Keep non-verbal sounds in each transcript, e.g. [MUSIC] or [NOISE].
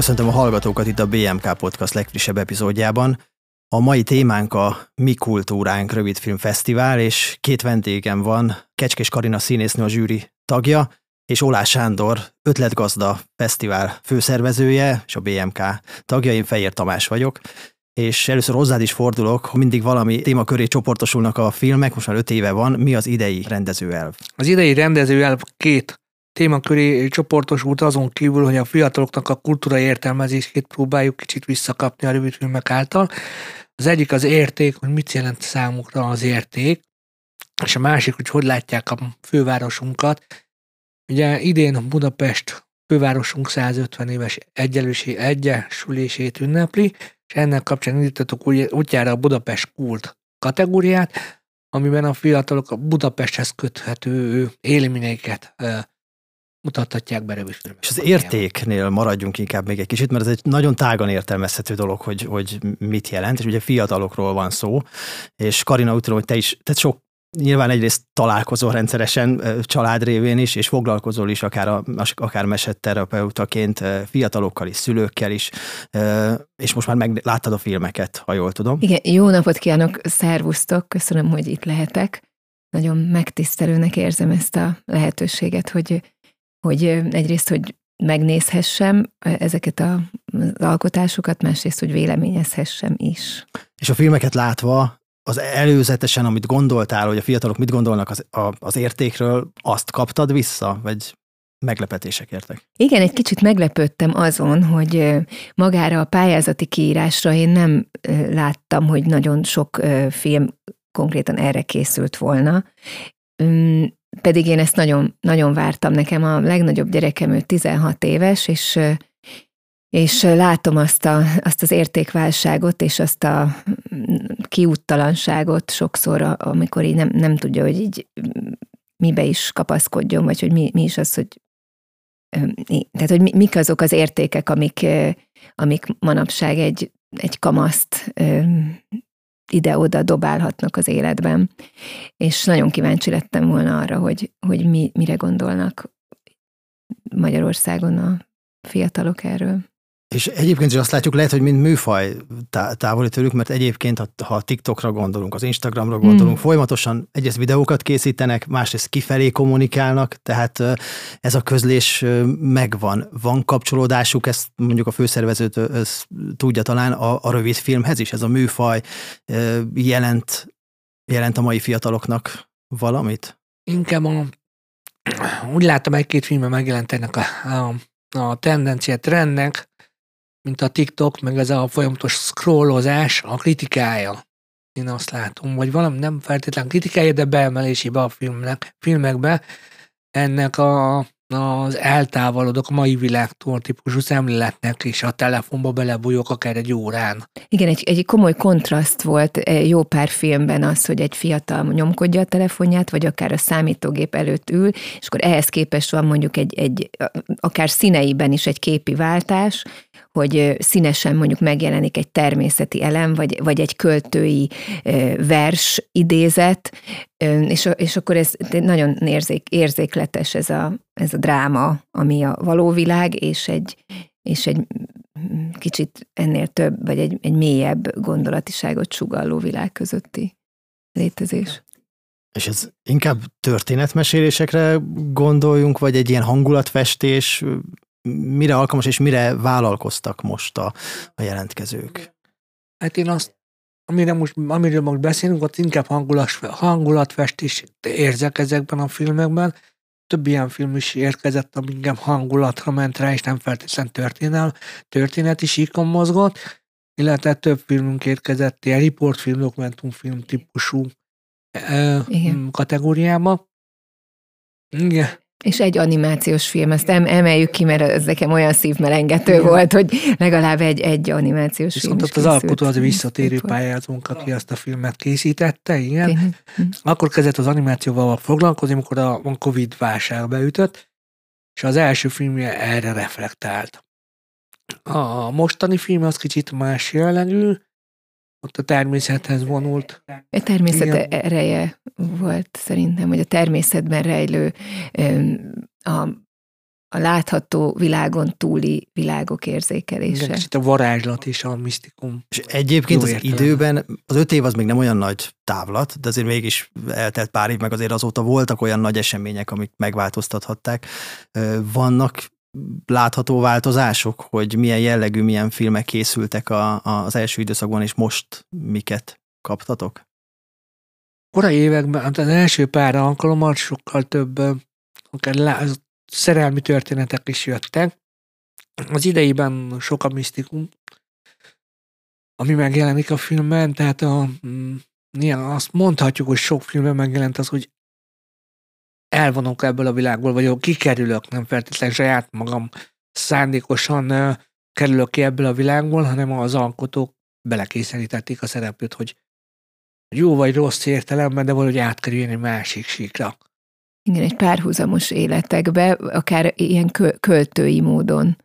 Köszöntöm a hallgatókat itt a BMK Podcast legfrissebb epizódjában. A mai témánk a Mi Kultúránk rövidfilm fesztivál, és két vendégem van, Kecskés Karina színésznő a zsűri tagja, és Olás Sándor, ötletgazda fesztivál főszervezője, és a BMK tagja, én Fejér Tamás vagyok és először hozzád is fordulok, mindig valami téma köré csoportosulnak a filmek, most már öt éve van, mi az idei rendezőelv? Az idei rendezőelv két témaköré csoportosult azon kívül, hogy a fiataloknak a kultúra értelmezését próbáljuk kicsit visszakapni a rövidfilmek által. Az egyik az érték, hogy mit jelent számukra az érték, és a másik, hogy hogy látják a fővárosunkat. Ugye idén Budapest fővárosunk 150 éves egyenlőség, egyesülését ünnepli, és ennek kapcsán indítottuk útjára a Budapest Kult kategóriát, amiben a fiatalok a Budapesthez köthető élményeiket mutathatják be rövid És az értéknél maradjunk inkább még egy kicsit, mert ez egy nagyon tágan értelmezhető dolog, hogy, hogy mit jelent, és ugye fiatalokról van szó, és Karina úgy tudom, hogy te is, te sok Nyilván egyrészt találkozol rendszeresen család révén is, és foglalkozol is akár, a, akár mesetterapeutaként fiatalokkal is, szülőkkel is, és most már megláttad a filmeket, ha jól tudom. Igen, jó napot kívánok, szervusztok, köszönöm, hogy itt lehetek. Nagyon megtisztelőnek érzem ezt a lehetőséget, hogy hogy egyrészt, hogy megnézhessem ezeket az alkotásokat, másrészt, hogy véleményezhessem is. És a filmeket látva az előzetesen, amit gondoltál, hogy a fiatalok mit gondolnak az, a, az értékről, azt kaptad vissza, vagy meglepetések értek? Igen, egy kicsit meglepődtem azon, hogy magára a pályázati kiírásra én nem láttam, hogy nagyon sok film konkrétan erre készült volna pedig én ezt nagyon, nagyon vártam. Nekem a legnagyobb gyerekem, ő 16 éves, és és látom azt, a, azt az értékválságot, és azt a kiúttalanságot sokszor, amikor így nem, nem tudja, hogy így mibe is kapaszkodjon, vagy hogy mi, mi is az, hogy tehát, hogy mik azok az értékek, amik, amik manapság egy, egy kamaszt ide-oda dobálhatnak az életben. És nagyon kíváncsi lettem volna arra, hogy, hogy mi, mire gondolnak Magyarországon a fiatalok erről. És egyébként is azt látjuk, lehet, hogy mint műfaj távoli tőlük, mert egyébként, ha, ha TikTokra gondolunk, az Instagramra gondolunk, mm. folyamatosan egyrészt videókat készítenek, másrészt kifelé kommunikálnak, tehát ez a közlés megvan. Van kapcsolódásuk, ezt mondjuk a főszervezőt tudja talán a, a rövid filmhez is, ez a műfaj jelent, jelent a mai fiataloknak valamit? Inkább a, úgy látom, egy-két filmben megjelent ennek a, a, a tendencia, trendnek, mint a TikTok, meg ez a folyamatos scrollozás, a kritikája. Én azt látom, vagy valami nem feltétlen kritikája, de beemelésébe a filmnek, filmekbe ennek a az eltávolodok a mai világtól típusú szemléletnek, és a telefonba belebújok akár egy órán. Igen, egy, egy komoly kontraszt volt eh, jó pár filmben az, hogy egy fiatal nyomkodja a telefonját, vagy akár a számítógép előtt ül, és akkor ehhez képest van mondjuk egy, egy akár színeiben is egy képi váltás, hogy színesen mondjuk megjelenik egy természeti elem, vagy, vagy egy költői vers idézet, és, és akkor ez nagyon érzék, érzékletes ez a, ez a dráma, ami a való világ, és egy, és egy kicsit ennél több, vagy egy, egy mélyebb gondolatiságot sugalló világ közötti létezés. És ez inkább történetmesélésekre gondoljunk, vagy egy ilyen hangulatfestés, mire alkalmas és mire vállalkoztak most a, a jelentkezők? Hát én azt amire most, amiről most beszélünk, ott inkább hangulat, hangulatfestés érzek ezekben a filmekben. Több ilyen film is érkezett, ami inkább hangulatra ment rá, és nem feltétlenül történel, történeti síkon mozgott, illetve több filmünk érkezett ilyen riportfilm, dokumentumfilm típusú Igen. kategóriába. Igen. És egy animációs film, ezt em- emeljük ki, mert ez nekem olyan szívmelengető Igen. volt, hogy legalább egy, egy animációs Viszont film ott az alkotó az visszatérő pályázónk, aki ezt a filmet készítette, igen. Akkor kezdett az animációval foglalkozni, amikor a Covid válság beütött, és az első filmje erre reflektált. A mostani film az kicsit más jellegű, ott a természethez vonult. A természet Igen. ereje volt szerintem, hogy a természetben rejlő a a látható világon túli világok érzékelése. Igen, kicsit a varázslat és a misztikum. És egyébként az időben, az öt év az még nem olyan nagy távlat, de azért mégis eltelt pár év, meg azért azóta voltak olyan nagy események, amik megváltoztathatták. Vannak látható változások, hogy milyen jellegű, milyen filmek készültek a, a, az első időszakban, és most miket kaptatok? Korai években, hát az első pár alkalommal sokkal több akár lá, szerelmi történetek is jöttek. Az ideiben sok a misztikum, ami megjelenik a filmben, tehát a, mm, ilyen, azt mondhatjuk, hogy sok filmben megjelent az, hogy elvonok ebből a világból, vagy kikerülök, nem feltétlenül saját magam szándékosan kerülök ki ebből a világból, hanem az alkotók belekényszerítették a szereplőt, hogy jó vagy rossz értelemben, de valahogy átkerüljön egy másik síkra. Igen, egy párhuzamos életekbe, akár ilyen költői módon,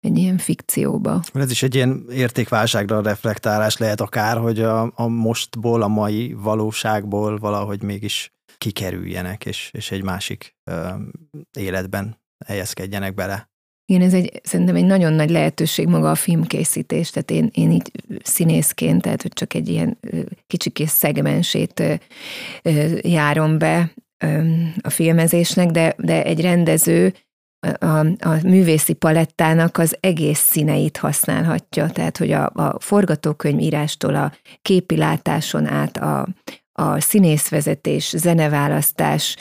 egy ilyen fikcióba. Ez is egy ilyen értékválságra reflektálás lehet akár, hogy a, a mostból, a mai valóságból valahogy mégis kikerüljenek, és, és egy másik ö, életben helyezkedjenek bele. Igen, ez egy, szerintem egy nagyon nagy lehetőség maga a filmkészítés, tehát én, én így színészként, tehát hogy csak egy ilyen kicsikés szegmensét járom be a filmezésnek, de, de egy rendező a, a művészi palettának az egész színeit használhatja, tehát hogy a, a forgatókönyvírástól a képilátáson át a, a színészvezetés, zeneválasztás,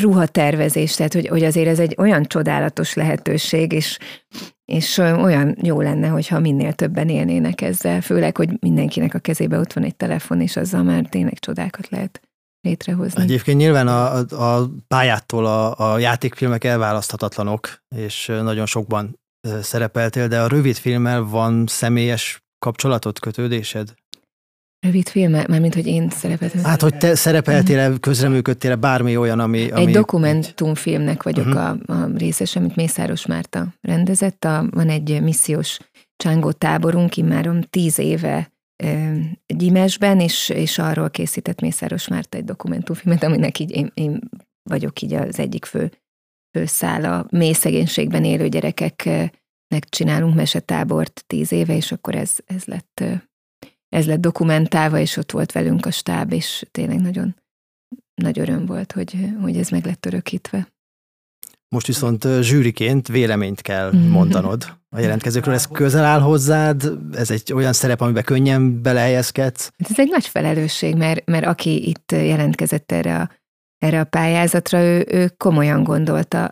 ruhatervezés, tehát hogy, hogy azért ez egy olyan csodálatos lehetőség, és, és olyan jó lenne, hogyha minél többen élnének ezzel, főleg, hogy mindenkinek a kezébe ott van egy telefon, és azzal már tényleg csodákat lehet létrehozni. Egyébként nyilván a, a pályától a, a játékfilmek elválaszthatatlanok, és nagyon sokban szerepeltél, de a rövid filmmel van személyes kapcsolatot, kötődésed? Rövid film, mármint, hogy én szerepeltem. Hát, hogy te szerepeltél-e, mhm. közreműködtél-e bármi olyan, ami... ami Egy dokumentumfilmnek vagyok uh-huh. a, a részes, amit Mészáros Márta rendezett. A, van egy missziós csángó táborunk, immárom tíz éve Gyimesben, és, és arról készített Mészáros Márta egy dokumentumfilmet, aminek így én, én vagyok így az egyik fő, a Mély szegénységben élő gyerekeknek csinálunk mesetábort tíz éve, és akkor ez, ez lett ez lett dokumentálva, és ott volt velünk a stáb, és tényleg nagyon nagy öröm volt, hogy, hogy ez meg lett örökítve. Most viszont zsűriként véleményt kell mhm. mondanod a jelentkezőkről. Ez közel áll hozzád? Ez egy olyan szerep, amiben könnyen belehelyezkedsz? Hát ez egy nagy felelősség, mert, mert aki itt jelentkezett erre a, erre a pályázatra, ő, ő komolyan gondolta,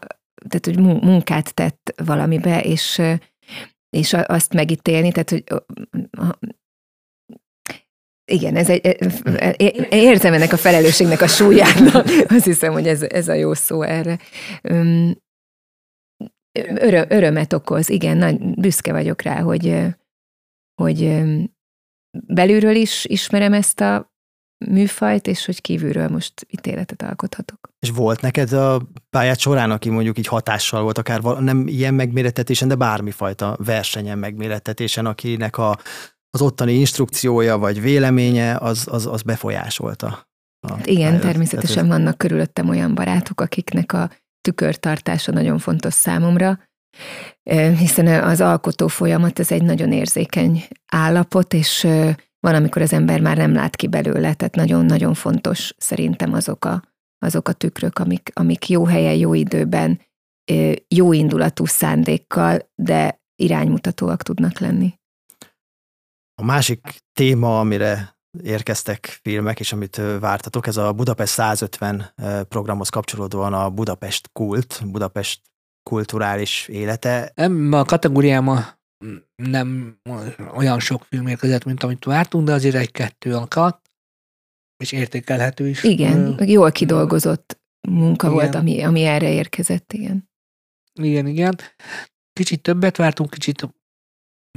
tehát hogy munkát tett valamibe, és, és azt megítélni, tehát hogy igen, ez egy, érzem ennek a felelősségnek a súlyát. Azt hiszem, hogy ez, ez a jó szó erre. Örö, örömet okoz, igen, nagy, büszke vagyok rá, hogy, hogy belülről is ismerem ezt a műfajt, és hogy kívülről most ítéletet alkothatok. És volt neked a pályát során, aki mondjuk így hatással volt, akár nem ilyen megmérettetésen, de bármifajta versenyen megmérettetésen, akinek a az ottani instrukciója vagy véleménye az, az, az befolyásolta. A hát igen, pályázat. természetesen Tehát, vannak körülöttem olyan barátok, akiknek a tükörtartása nagyon fontos számomra, hiszen az alkotó folyamat ez egy nagyon érzékeny állapot, és van, amikor az ember már nem lát ki belőle, tehát nagyon-nagyon fontos szerintem azok a, azok a tükrök, amik, amik jó helyen, jó időben, jó indulatú szándékkal, de iránymutatóak tudnak lenni. A másik téma, amire érkeztek filmek, és amit vártatok, ez a Budapest 150 programhoz kapcsolódóan a Budapest kult, Budapest kulturális élete. Nem, a kategóriáma nem olyan sok film érkezett, mint amit vártunk, de azért egy-kettő akadt, és értékelhető is. Igen, uh, jól kidolgozott munka igen. volt, ami, ami erre érkezett, igen. Igen, igen. Kicsit többet vártunk, kicsit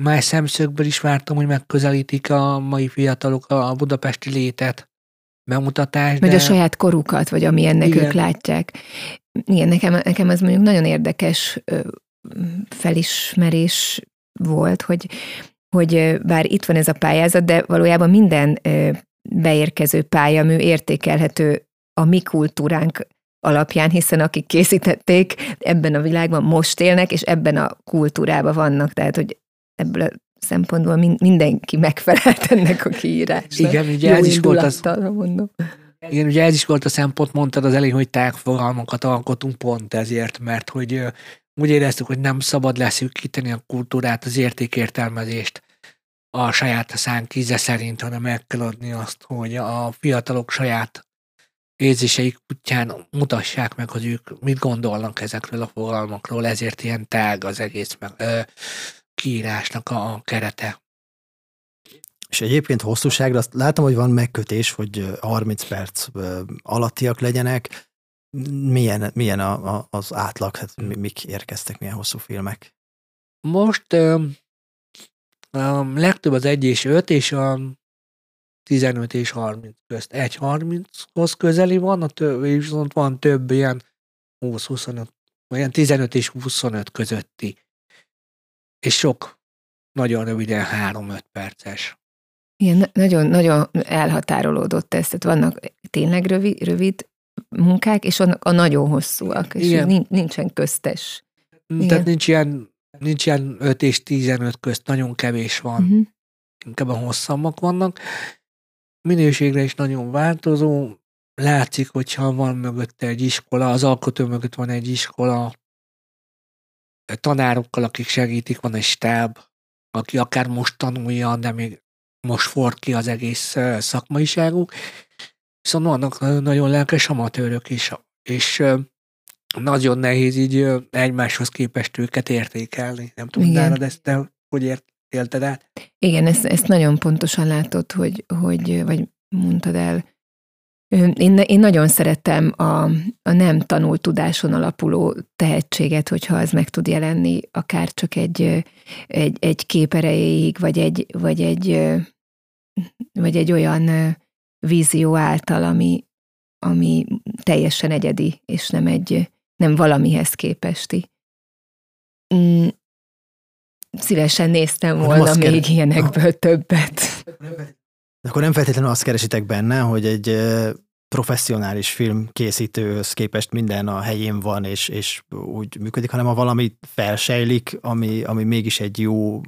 más szemszögből is vártam, hogy megközelítik a mai fiatalok a budapesti létet, bemutatást. Vagy de... a saját korukat, vagy ami ennek Igen. ők látják. Igen, nekem, nekem ez mondjuk nagyon érdekes felismerés volt, hogy, hogy bár itt van ez a pályázat, de valójában minden beérkező pályamű értékelhető a mi kultúránk alapján, hiszen akik készítették, ebben a világban most élnek, és ebben a kultúrában vannak, tehát hogy ebből a szempontból mindenki megfelelt ennek a kiírásnak. Igen, ugye ez is volt az, mondom. Igen, ugye ez is volt a szempont, mondtad az elején, hogy tágfogalmakat alkotunk pont ezért, mert hogy úgy éreztük, hogy nem szabad leszűkíteni a kultúrát, az értékértelmezést a saját szánk íze szerint, hanem meg kell adni azt, hogy a fiatalok saját érzéseik útján mutassák meg, hogy ők mit gondolnak ezekről a fogalmakról, ezért ilyen tág az egész meg, ö, kiírásnak a kerete. És egyébként hosszúságra azt látom, hogy van megkötés, hogy 30 perc alattiak legyenek. Milyen, milyen a, a, az átlag? Hát mik érkeztek, milyen hosszú filmek? Most a legtöbb az 1 és 5, és a 15 és 30 közt. 1-30-hoz közeli van, a több, és viszont van több ilyen 20-25, olyan 15 és 25 közötti. És sok, nagyon röviden 3-5 perces. Igen, nagyon, nagyon elhatárolódott ez, tehát vannak tényleg rövid, rövid munkák, és vannak a nagyon hosszúak, és Igen. nincsen köztes. Igen. Tehát nincs ilyen, nincs ilyen 5 és 15 közt, nagyon kevés van. Uh-huh. Inkább a hosszabbak vannak. Minőségre is nagyon változó. Látszik, hogyha van mögötte egy iskola, az alkotó mögött van egy iskola, tanárokkal, akik segítik, van egy stáb, aki akár most tanulja, de még most ford ki az egész szakmaiságuk, viszont vannak nagyon lelkes amatőrök is, és nagyon nehéz így egymáshoz képest őket értékelni. Nem tudom, nálad ezt te hogy ért, élted át? Igen, ezt, ezt nagyon pontosan látod, hogy, hogy vagy mondtad el, én, én nagyon szeretem a, a nem tanult tudáson alapuló tehetséget, hogyha az meg tud jelenni, akár csak egy, egy, egy kép erejéig, vagy egy, vagy egy, vagy egy olyan vízió által, ami, ami teljesen egyedi, és nem egy, nem valamihez képesti. Mm, szívesen néztem volna még ilyenekből többet. Akkor nem feltétlenül azt keresitek benne, hogy egy professzionális filmkészítőhöz képest minden a helyén van, és, és úgy működik, hanem ha valami felsejlik, ami, ami mégis egy jó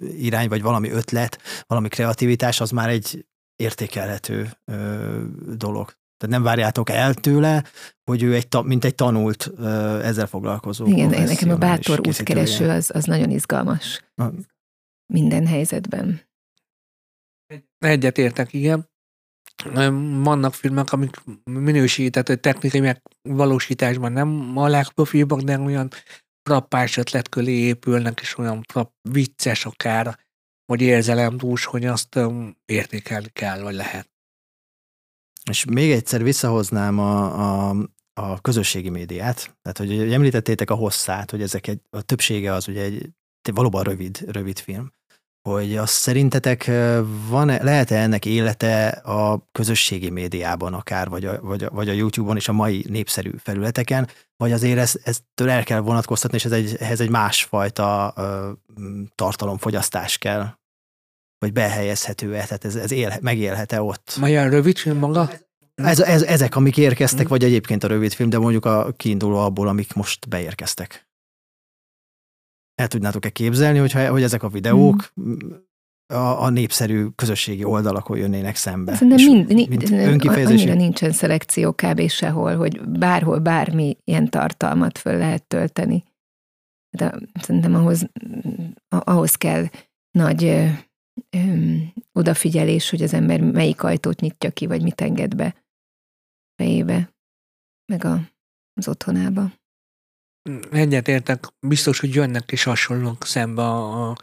irány, vagy valami ötlet, valami kreativitás, az már egy értékelhető ö, dolog. Tehát nem várjátok el tőle, hogy ő egy, mint egy tanult ö, ezzel foglalkozó. Igen, nekem a bátor útkereső az, az nagyon izgalmas. Ha. Minden helyzetben. Egyet értek, igen. Vannak filmek, amik minősített technikai megvalósításban nem a legprofibbak, de olyan frappás ötlet épülnek, és olyan frapp, vicces akár, vagy érzelemdús, hogy azt értékelni kell, vagy lehet. És még egyszer visszahoznám a, a, a közösségi médiát, tehát hogy említettétek a hosszát, hogy ezek egy, a többsége az ugye egy valóban rövid, rövid film hogy azt szerintetek van -e, lehet-e ennek élete a közösségi médiában akár, vagy a, vagy, a, vagy a YouTube-on és a mai népszerű felületeken, vagy azért ezt, eztől el kell vonatkoztatni, és ez egy, ehhez egy másfajta ö, tartalomfogyasztás kell, vagy behelyezhető-e, tehát ez, ez él, megélhet-e ott? Magyar rövid maga? Ez, ez, ezek, amik érkeztek, hmm. vagy egyébként a rövid film, de mondjuk a kiinduló abból, amik most beérkeztek el tudnátok-e képzelni, hogyha, hogy ezek a videók mm. a, a népszerű közösségi oldalakon jönnének szembe? Szerintem mind, önkifejezési... annyira nincsen szelekció kb. sehol, hogy bárhol bármi ilyen tartalmat föl lehet tölteni. De szerintem ahhoz, ahhoz kell nagy ö, ö, odafigyelés, hogy az ember melyik ajtót nyitja ki, vagy mit enged be fejébe, meg a, az otthonába. Egyet értek, biztos, hogy jönnek és hasonlók szembe a, a,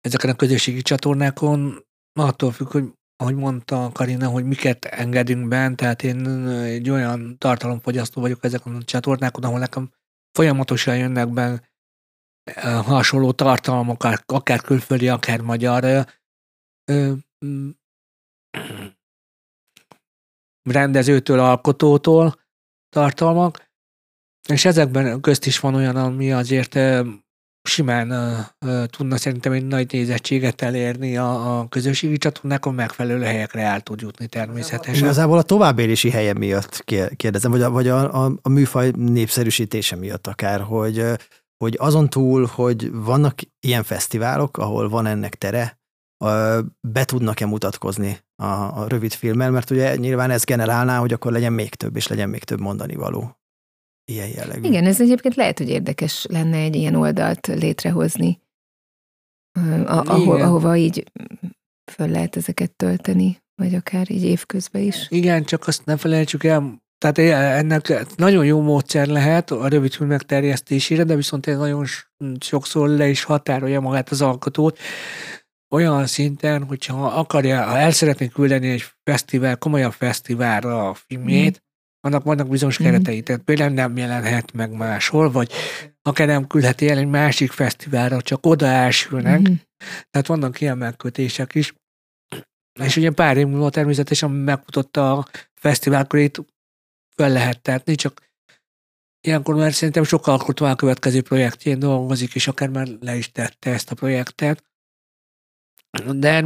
ezeken a közösségi csatornákon, attól függ, hogy ahogy mondta Karina, hogy miket engedünk bent, tehát én egy olyan tartalomfogyasztó vagyok ezeken a csatornákon, ahol nekem folyamatosan jönnek be hasonló tartalmak, akár külföldi, akár magyar rendezőtől, alkotótól tartalmak, és ezekben közt is van olyan, ami azért simán uh, tudna szerintem egy nagy nézettséget elérni a, a közösségi csatornákon, megfelelő helyekre el tud jutni természetesen. Igazából a továbbélési helye miatt kérdezem, vagy a, vagy a, a, a műfaj népszerűsítése miatt akár, hogy, hogy azon túl, hogy vannak ilyen fesztiválok, ahol van ennek tere, be tudnak-e mutatkozni a, a rövid filmmel, mert ugye nyilván ez generálná, hogy akkor legyen még több, és legyen még több mondani való ilyen jellegű. Igen, ez egyébként lehet, hogy érdekes lenne egy ilyen oldalt létrehozni, ahol, ahova így föl lehet ezeket tölteni, vagy akár így évközben is. Igen, csak azt ne felejtsük el, tehát ennek nagyon jó módszer lehet a rövid filmek terjesztésére, de viszont ez nagyon sokszor le is határolja magát az alkotót, olyan szinten, hogyha akarja, ha el szeretné küldeni egy fesztivál, komolyabb fesztiválra a filmjét, mm. Annak vannak bizonyos mm. keretei, tehát például nem jelenhet meg máshol, vagy akár nem küldheti el egy másik fesztiválra, csak oda elsülnek. Mm. Tehát vannak ilyen megkötések is. És ugye pár év múlva természetesen megmutatta a fesztiválkörét fel lehet tenni, csak ilyenkor már szerintem sokkal alkotó a következő projektjén dolgozik, és akár már le is tette ezt a projektet. De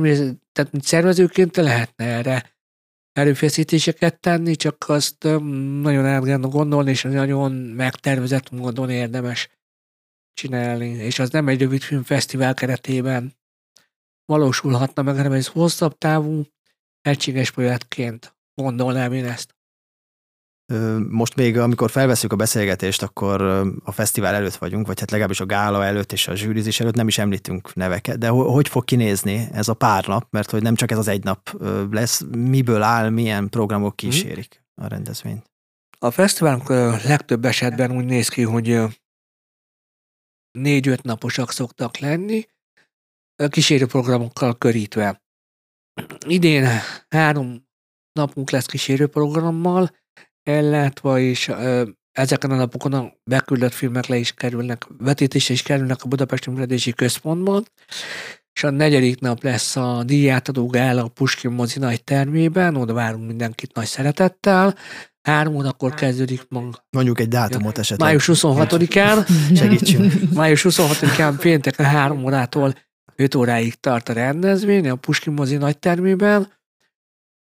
tehát szervezőként lehetne erre erőfeszítéseket tenni, csak azt nagyon kell gondolni, és nagyon megtervezett módon érdemes csinálni. És az nem egy rövid filmfesztivál keretében valósulhatna meg, hanem ez hosszabb távú, egységes projektként gondolnám én ezt. Most még, amikor felveszünk a beszélgetést, akkor a fesztivál előtt vagyunk, vagy hát legalábbis a gála előtt és a zsűrizés előtt nem is említünk neveket, de hogy fog kinézni ez a pár nap, mert hogy nem csak ez az egy nap lesz, miből áll, milyen programok mhm. kísérik a rendezvényt? A fesztiválunk legtöbb esetben úgy néz ki, hogy négy-öt naposak szoktak lenni, kísérő programokkal körítve. Idén három napunk lesz kísérő programmal, ellátva, és ezeken a napokon a beküldött filmek le is kerülnek, vetítésre is kerülnek a Budapesti Művelési Központban, és a negyedik nap lesz a díjátadó gála a Puskin mozi nagy termében, oda várunk mindenkit nagy szeretettel. Három órakor kezdődik maga. Mondjuk egy dátumot esetleg. Május 26-án. [LAUGHS] Segítsünk. Május 26-án pénteken három órától 5 óráig tart a rendezvény a Puskin mozi nagy termében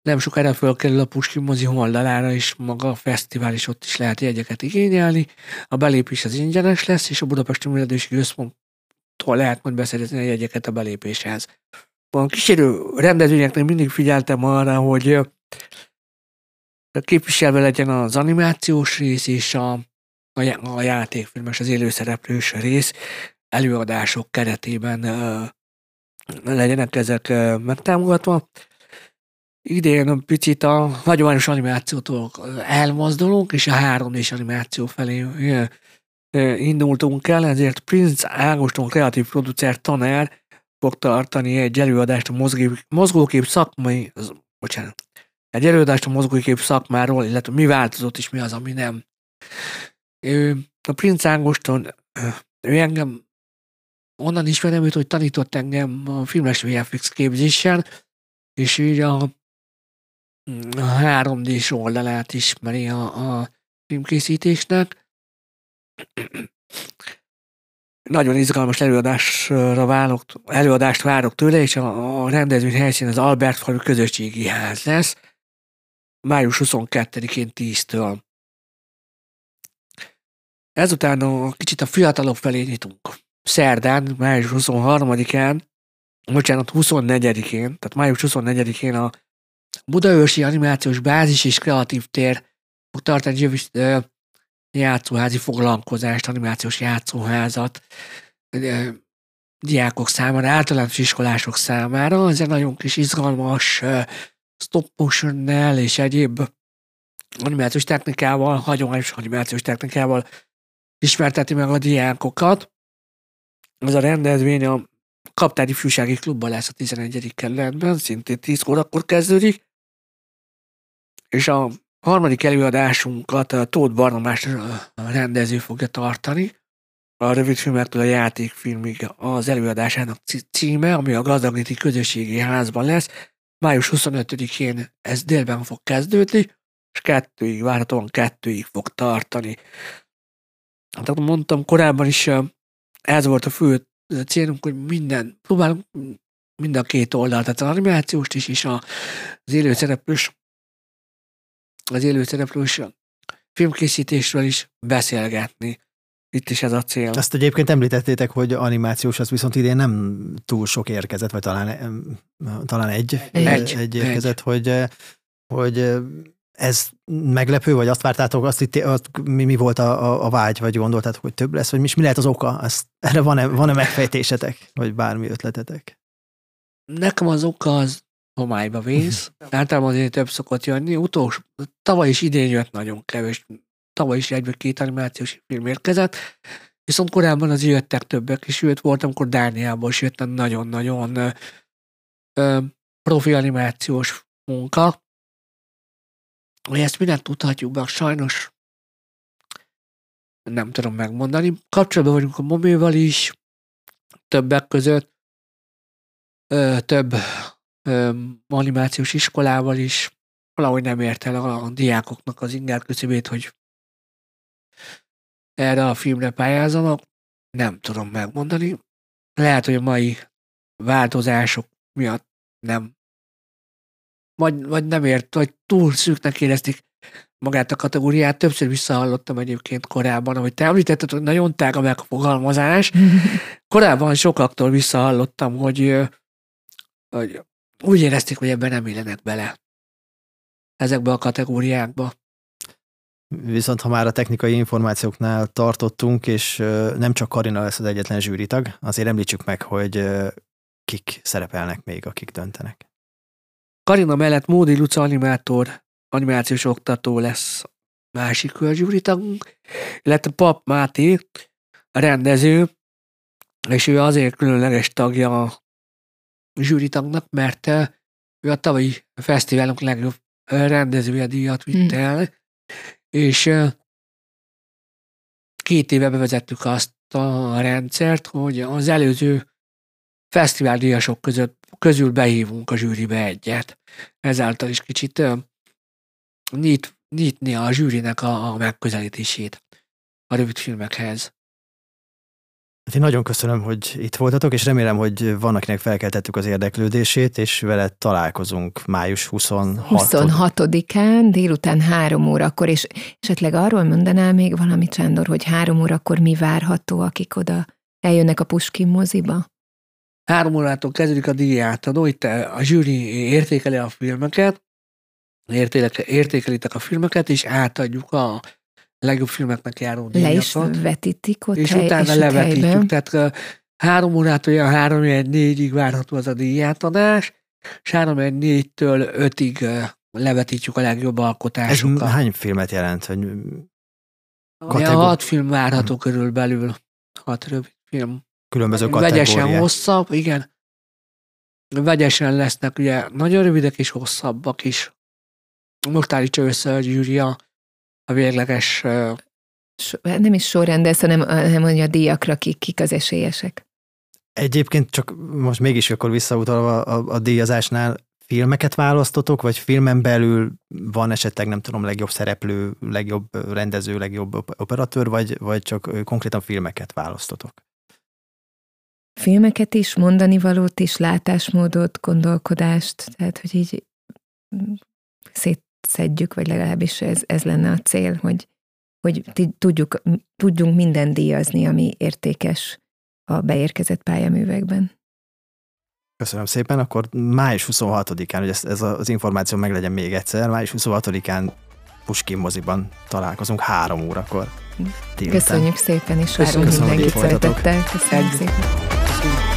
nem sokára fölkerül a Puskin mozi oldalára, és maga a fesztivál is ott is lehet jegyeket igényelni. A belépés az ingyenes lesz, és a Budapesti Művelési Központtól lehet majd beszerezni a jegyeket a belépéshez. A kísérő rendezvényeknek mindig figyeltem arra, hogy képviselve legyen az animációs rész és a, a, a játékfilmes, az élőszereplős rész előadások keretében legyenek ezek megtámogatva. Idén picit a hagyományos animációtól elmozdulunk, és a 3 d animáció felé indultunk el, ezért Prince Ágoston kreatív producer tanár fog tartani egy előadást a mozgókép szakmai, az, bocsánat, egy előadást a mozgókép szakmáról, illetve mi változott és mi az, ami nem. A Prince Ágoston, ő engem onnan ismerem őt, hogy tanított engem a filmes VFX képzésen, és így a 3D-s oldalát ismeri a, a filmkészítésnek. Nagyon izgalmas előadásra várok, előadást várok tőle, és a, a rendezvény helyszín az Albert Falu közösségi ház lesz, május 22-én 10-től. Ezután a kicsit a fiatalok felé nyitunk. Szerdán, május 23-án, bocsánat, 24-én, tehát május 24-én a Budaörsi Animációs Bázis és Kreatív Tér fog tartani jövő játszóházi foglalkozást, animációs játszóházat diákok számára, általános iskolások számára. Ez egy nagyon kis izgalmas stop motion és egyéb animációs technikával, hagyományos animációs technikával ismerteti meg a diákokat. Ez a rendezvény a Kaptári Fűsági Klubban lesz a 11. kerületben, szintén 10 órakor kezdődik, és a harmadik előadásunkat a Tóth Barnabás rendező fogja tartani, a rövidfilmektől a játékfilmig az előadásának címe, ami a Gazdagnéti Közösségi Házban lesz. Május 25-én ez délben fog kezdődni, és kettőig, várhatóan kettőig fog tartani. Tehát mondtam korábban is, ez volt a fő célunk, hogy minden, próbálunk mind a két oldalt, tehát az animációst is, és az élőszereplős az élőszereplős filmkészítésről is beszélgetni. Itt is ez a cél. Ezt egyébként említettétek, hogy animációs, az viszont idén nem túl sok érkezett, vagy talán, talán egy, egy, egy, érkezett, egy. hogy, hogy ez meglepő, vagy azt vártátok, azt itt, azt, mi, mi volt a, a, a vágy, vagy gondoltátok, hogy több lesz, vagy mi, mi lehet az oka? Ezt, erre van-e, van-e megfejtésetek, vagy bármi ötletetek? Nekem az oka az homályba vész. Általában azért több szokott jönni. Utolsó, tavaly is idén jött nagyon kevés. Tavaly is egy vagy két animációs film érkezett. Viszont korábban az jöttek többek, és jött voltam, amikor Dániából is jött nagyon-nagyon profi animációs munka. Hogy ezt mindent tudhatjuk be, sajnos nem tudom megmondani. Kapcsolatban vagyunk a moméval is, többek között, ö, több ö, animációs iskolával is valahogy nem ért el a, a diákoknak az ingár küszöbét, hogy erre a filmre pályázzanak. Nem tudom megmondani. Lehet, hogy a mai változások miatt nem vagy, vagy nem ért, vagy túl szűknek érezték magát a kategóriát. Többször visszahallottam egyébként korábban, ahogy te említetted, hogy nagyon tág a megfogalmazás. [LAUGHS] Korábban sokaktól visszahallottam, hogy, hogy úgy érezték, hogy ebben nem illenek bele ezekbe a kategóriákba. Viszont ha már a technikai információknál tartottunk, és nem csak Karina lesz az egyetlen zsűritag, azért említsük meg, hogy kik szerepelnek még, akik döntenek. Karina mellett Módi Luca animátor, animációs oktató lesz másik zsűritagunk, illetve Pap Máté, a rendező, és ő azért különleges tagja zsűritagnak, mert ő a tavalyi fesztiválunk legjobb rendezője díjat vitte hmm. el, és két éve bevezettük azt a rendszert, hogy az előző fesztiváldíjasok között, közül behívunk a zsűribe egyet. Ezáltal is kicsit nyit, nyitni a zsűrinek a, a megközelítését a rövid filmekhez. Hát én nagyon köszönöm, hogy itt voltatok, és remélem, hogy van, akinek felkeltettük az érdeklődését, és vele találkozunk május 26 26-án, délután három órakor, és esetleg arról mondanál még valamit, Sándor, hogy három órakor mi várható, akik oda eljönnek a Puskin moziba? Három órától kezdődik a díjátadó, itt a zsűri értékeli a filmeket, értékelitek a filmeket, és átadjuk a legjobb filmeknek járó díjakat. Le is vetítik ott És hely, utána és levetítjük, helyben. tehát három órától olyan három négyig várható az a díjátadás, és három négytől ötig levetítjük a legjobb alkotásokat. Ez hány filmet jelent? Hogy kategor... hat film várható hmm. körülbelül, hat rövid film. Különböző kategóriák. Vegyesen hosszabb, igen. Vegyesen lesznek ugye nagyon rövidek és hosszabbak is. Most állítsa össze a gyűrűja a végleges... So, nem is sorrendez, hanem, hanem a díjakra kik, kik az esélyesek. Egyébként csak most mégis akkor visszautalva a, a díjazásnál filmeket választotok, vagy filmen belül van esetleg, nem tudom, legjobb szereplő, legjobb rendező, legjobb operatőr, vagy, vagy csak konkrétan filmeket választotok? Filmeket is, mondani valót is, látásmódot, gondolkodást, tehát hogy így szét, szedjük, vagy legalábbis ez, ez lenne a cél, hogy, hogy tudjuk, tudjunk minden díjazni, ami értékes a beérkezett pályaművekben. Köszönöm szépen, akkor május 26-án, hogy ez, ez az információ meglegyen még egyszer, május 26-án Puskin moziban találkozunk három órakor. Délután. Köszönjük szépen, és várunk mindenkit szeretettel. Köszönjük szépen. Köszönjük.